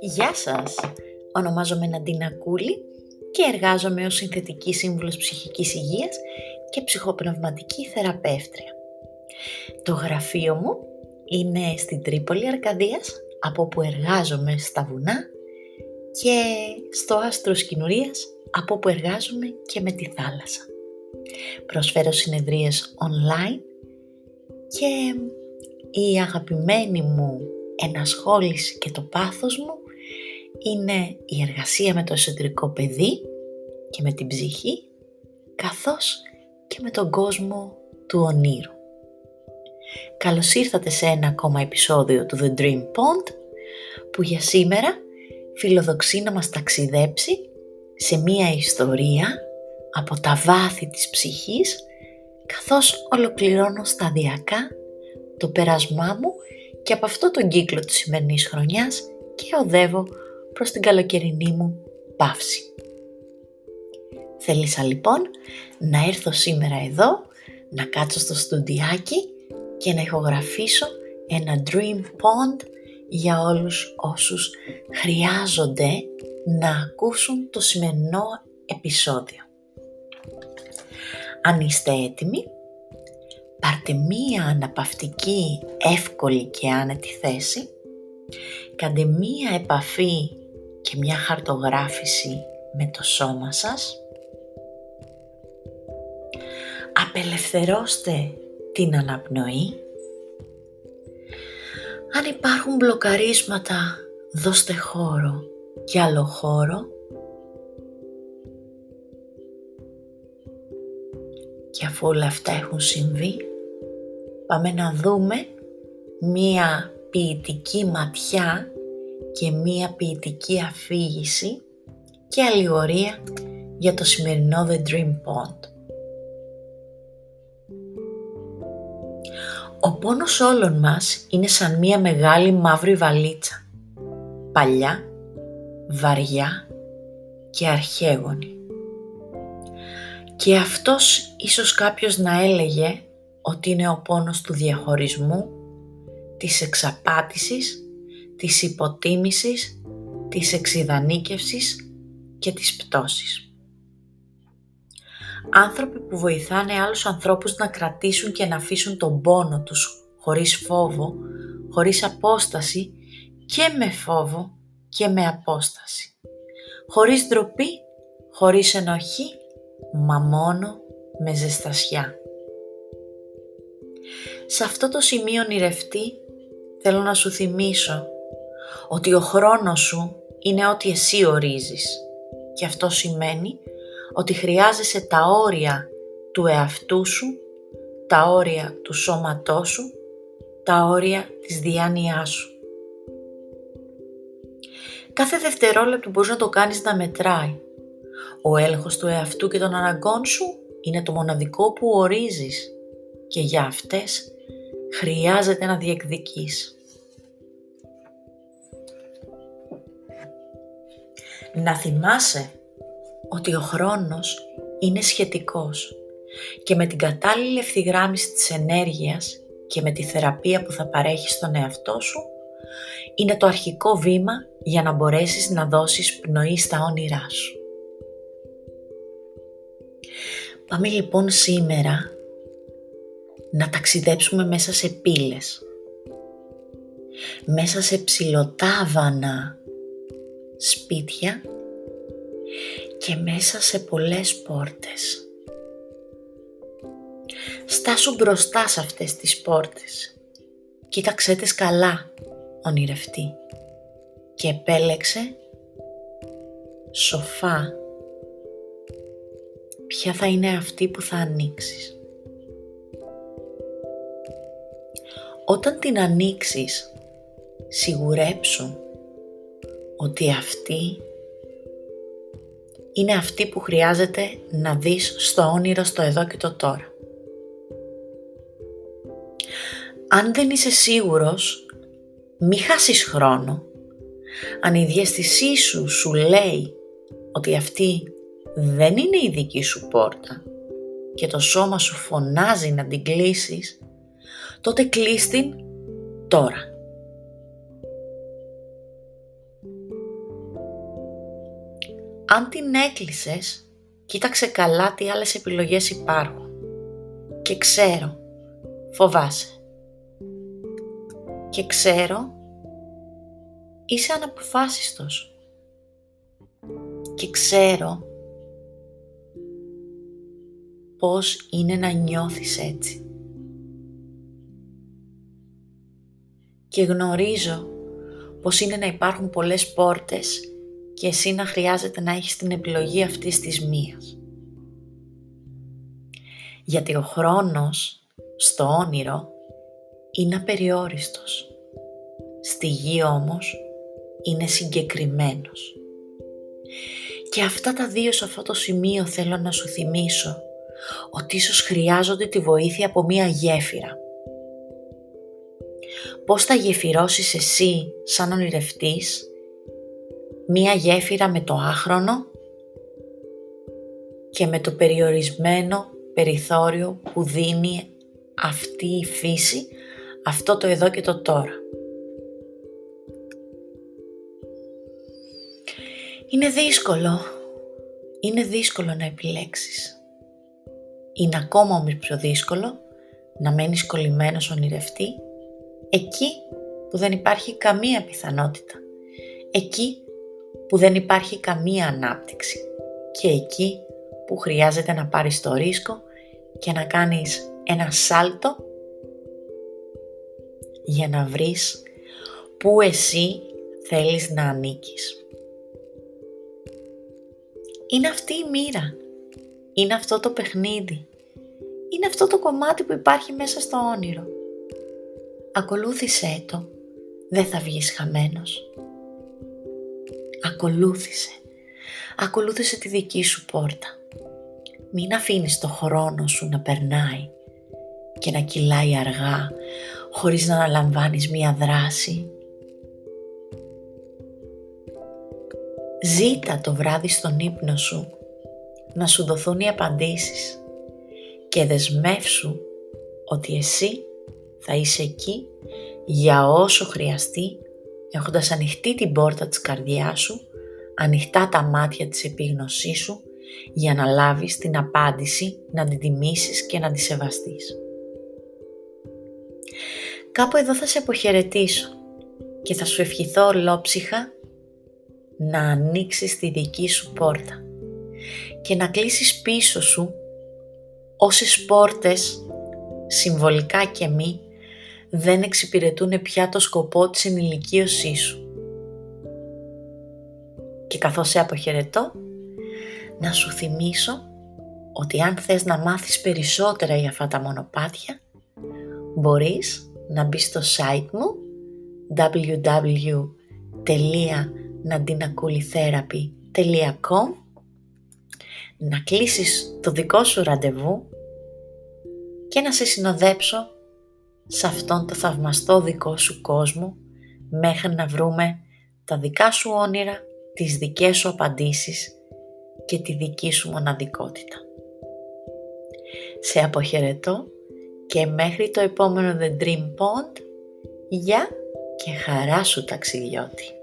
Γεια σας! Ονομάζομαι Ναντίνα Κούλη και εργάζομαι ως συνθετική σύμβουλος ψυχικής υγείας και ψυχοπνευματική θεραπεύτρια. Το γραφείο μου είναι στην Τρίπολη Αρκαδίας, από όπου εργάζομαι στα βουνά και στο άστρο Σκηνουρίας, από όπου εργάζομαι και με τη θάλασσα. Προσφέρω συνεδρίες online και η αγαπημένη μου ενασχόληση και το πάθος μου είναι η εργασία με το εσωτερικό παιδί και με την ψυχή, καθώς και με τον κόσμο του ονείρου. Καλώς ήρθατε σε ένα ακόμα επεισόδιο του The Dream Pond, που για σήμερα φιλοδοξεί να μας ταξιδέψει σε μία ιστορία από τα βάθη της ψυχής, καθώς ολοκληρώνω σταδιακά το πέρασμά μου και από αυτό τον κύκλο της σημερινής χρονιάς και οδεύω προς την καλοκαιρινή μου παύση. Θέλησα λοιπόν να έρθω σήμερα εδώ, να κάτσω στο στουντιάκι και να ηχογραφήσω ένα Dream Pond για όλους όσους χρειάζονται να ακούσουν το σημερινό επεισόδιο. Αν είστε έτοιμοι, πάρτε μία αναπαυτική, εύκολη και άνετη θέση, κάντε μία επαφή και μια χαρτογράφηση με το σώμα σας. Απελευθερώστε την αναπνοή. Αν υπάρχουν μπλοκαρίσματα, δώστε χώρο και άλλο χώρο. Και αφού όλα αυτά έχουν συμβεί, πάμε να δούμε μία ποιητική ματιά και μία ποιητική αφήγηση και αλληγορία για το σημερινό The Dream Pond. Ο πόνος όλων μας είναι σαν μία μεγάλη μαύρη βαλίτσα, παλιά, βαριά και αρχαίγονη. Και αυτός ίσως κάποιος να έλεγε ότι είναι ο πόνος του διαχωρισμού, της εξαπάτησης της υποτίμησης, της εξειδανίκευσης και της πτώσης. Άνθρωποι που βοηθάνε άλλους ανθρώπους να κρατήσουν και να αφήσουν τον πόνο τους χωρίς φόβο, χωρίς απόσταση και με φόβο και με απόσταση. Χωρίς ντροπή, χωρίς ενοχή, μα μόνο με ζεστασιά. Σε αυτό το σημείο ονειρευτή θέλω να σου θυμίσω ότι ο χρόνος σου είναι ό,τι εσύ ορίζεις και αυτό σημαίνει ότι χρειάζεσαι τα όρια του εαυτού σου, τα όρια του σώματός σου, τα όρια της διάνοιάς σου. Κάθε δευτερόλεπτο μπορείς να το κάνεις να μετράει. Ο έλεγχος του εαυτού και των αναγκών σου είναι το μοναδικό που ορίζεις και για αυτές χρειάζεται να διεκδικείς. να θυμάσαι ότι ο χρόνος είναι σχετικός και με την κατάλληλη ευθυγράμμιση της ενέργειας και με τη θεραπεία που θα παρέχεις στον εαυτό σου είναι το αρχικό βήμα για να μπορέσεις να δώσεις πνοή στα όνειρά σου. Πάμε λοιπόν σήμερα να ταξιδέψουμε μέσα σε πύλες, μέσα σε ψηλοτάβανα σπίτια και μέσα σε πολλές πόρτες. Στάσου μπροστά σε αυτές τις πόρτες. Κοίταξέ τις καλά, ονειρευτή. Και επέλεξε σοφά ποια θα είναι αυτή που θα ανοίξεις. Όταν την ανοίξεις, σιγουρέψου ότι αυτή είναι αυτή που χρειάζεται να δεις στο όνειρο στο εδώ και το τώρα. Αν δεν είσαι σίγουρος, μη χάσεις χρόνο. Αν η διαστησή σου σου λέει ότι αυτή δεν είναι η δική σου πόρτα και το σώμα σου φωνάζει να την κλείσεις, τότε κλείστην τώρα. Αν την έκλεισες, κοίταξε καλά τι άλλες επιλογές υπάρχουν. Και ξέρω, φοβάσαι. Και ξέρω, είσαι αναποφάσιστος. Και ξέρω πώς είναι να νιώθεις έτσι. Και γνωρίζω πως είναι να υπάρχουν πολλές πόρτες και εσύ να χρειάζεται να έχεις την επιλογή αυτής της μίας. Γιατί ο χρόνος στο όνειρο είναι απεριόριστος. Στη γη όμως είναι συγκεκριμένος. Και αυτά τα δύο σε αυτό το σημείο θέλω να σου θυμίσω ότι ίσως χρειάζονται τη βοήθεια από μία γέφυρα. Πώς θα γεφυρώσεις εσύ σαν ονειρευτής μία γέφυρα με το άχρονο και με το περιορισμένο περιθώριο που δίνει αυτή η φύση, αυτό το εδώ και το τώρα; Είναι δύσκολο, είναι δύσκολο να επιλέξεις. Είναι ακόμα όμως πιο δύσκολο να μένεις κολλημένος ονειρευτή εκεί που δεν υπάρχει καμία πιθανότητα. Εκεί που δεν υπάρχει καμία ανάπτυξη. Και εκεί που χρειάζεται να πάρεις το ρίσκο και να κάνεις ένα σάλτο για να βρεις που εσύ θέλεις να ανήκεις. Είναι αυτή η μοίρα. Είναι αυτό το παιχνίδι. Είναι αυτό το κομμάτι που υπάρχει μέσα στο όνειρο. Ακολούθησέ το. Δεν θα βγεις χαμένος. Ακολούθησε. Ακολούθησε τη δική σου πόρτα. Μην αφήνεις το χρόνο σου να περνάει και να κυλάει αργά χωρίς να αναλαμβάνεις μία δράση. Ζήτα το βράδυ στον ύπνο σου να σου δοθούν οι απαντήσεις και δεσμεύσου ότι εσύ θα είσαι εκεί για όσο χρειαστεί έχοντας ανοιχτή την πόρτα της καρδιάς σου, ανοιχτά τα μάτια της επίγνωσής σου για να λάβεις την απάντηση, να την τιμήσεις και να τη σεβαστείς. Κάπου εδώ θα σε αποχαιρετήσω και θα σου ευχηθώ ολόψυχα να ανοίξεις τη δική σου πόρτα και να κλείσεις πίσω σου όσες πόρτες, συμβολικά και μη, δεν εξυπηρετούν πια το σκοπό της ενηλικίωσής σου. Και καθώς σε αποχαιρετώ, να σου θυμίσω ότι αν θες να μάθεις περισσότερα για αυτά τα μονοπάτια, μπορείς να μπεις στο site μου www.nadinakouliTherapy.com να κλείσεις το δικό σου ραντεβού και να σε συνοδέψω σε αυτόν το θαυμαστό δικό σου κόσμο μέχρι να βρούμε τα δικά σου όνειρα, τις δικές σου απαντήσεις και τη δική σου μοναδικότητα. Σε αποχαιρετώ και μέχρι το επόμενο The Dream Pond, γεια και χαρά σου ταξιδιώτη.